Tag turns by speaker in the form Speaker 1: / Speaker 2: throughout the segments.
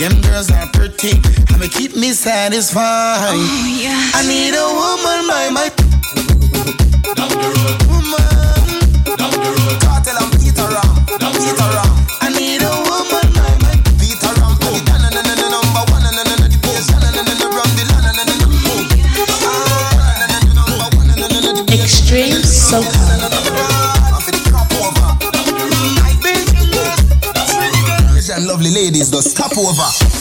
Speaker 1: Them girls are pretty, and they keep me satisfied. Oh, yeah. I need a woman by my. Down the road. ladies just stop over.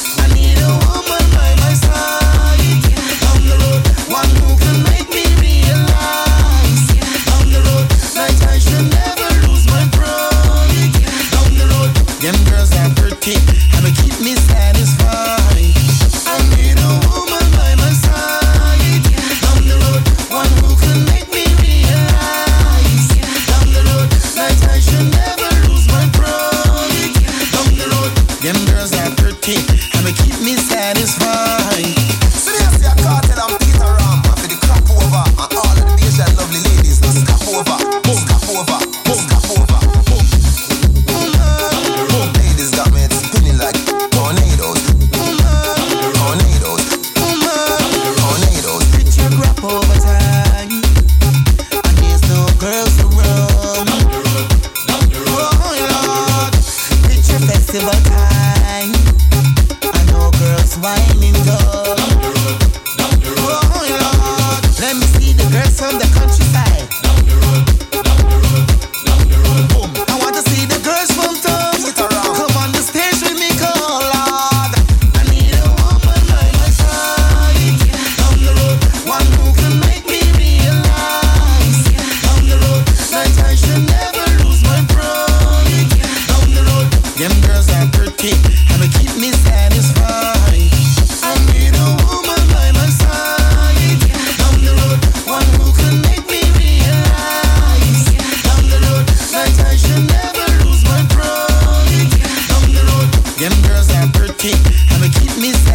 Speaker 1: dirty. And we keep missing.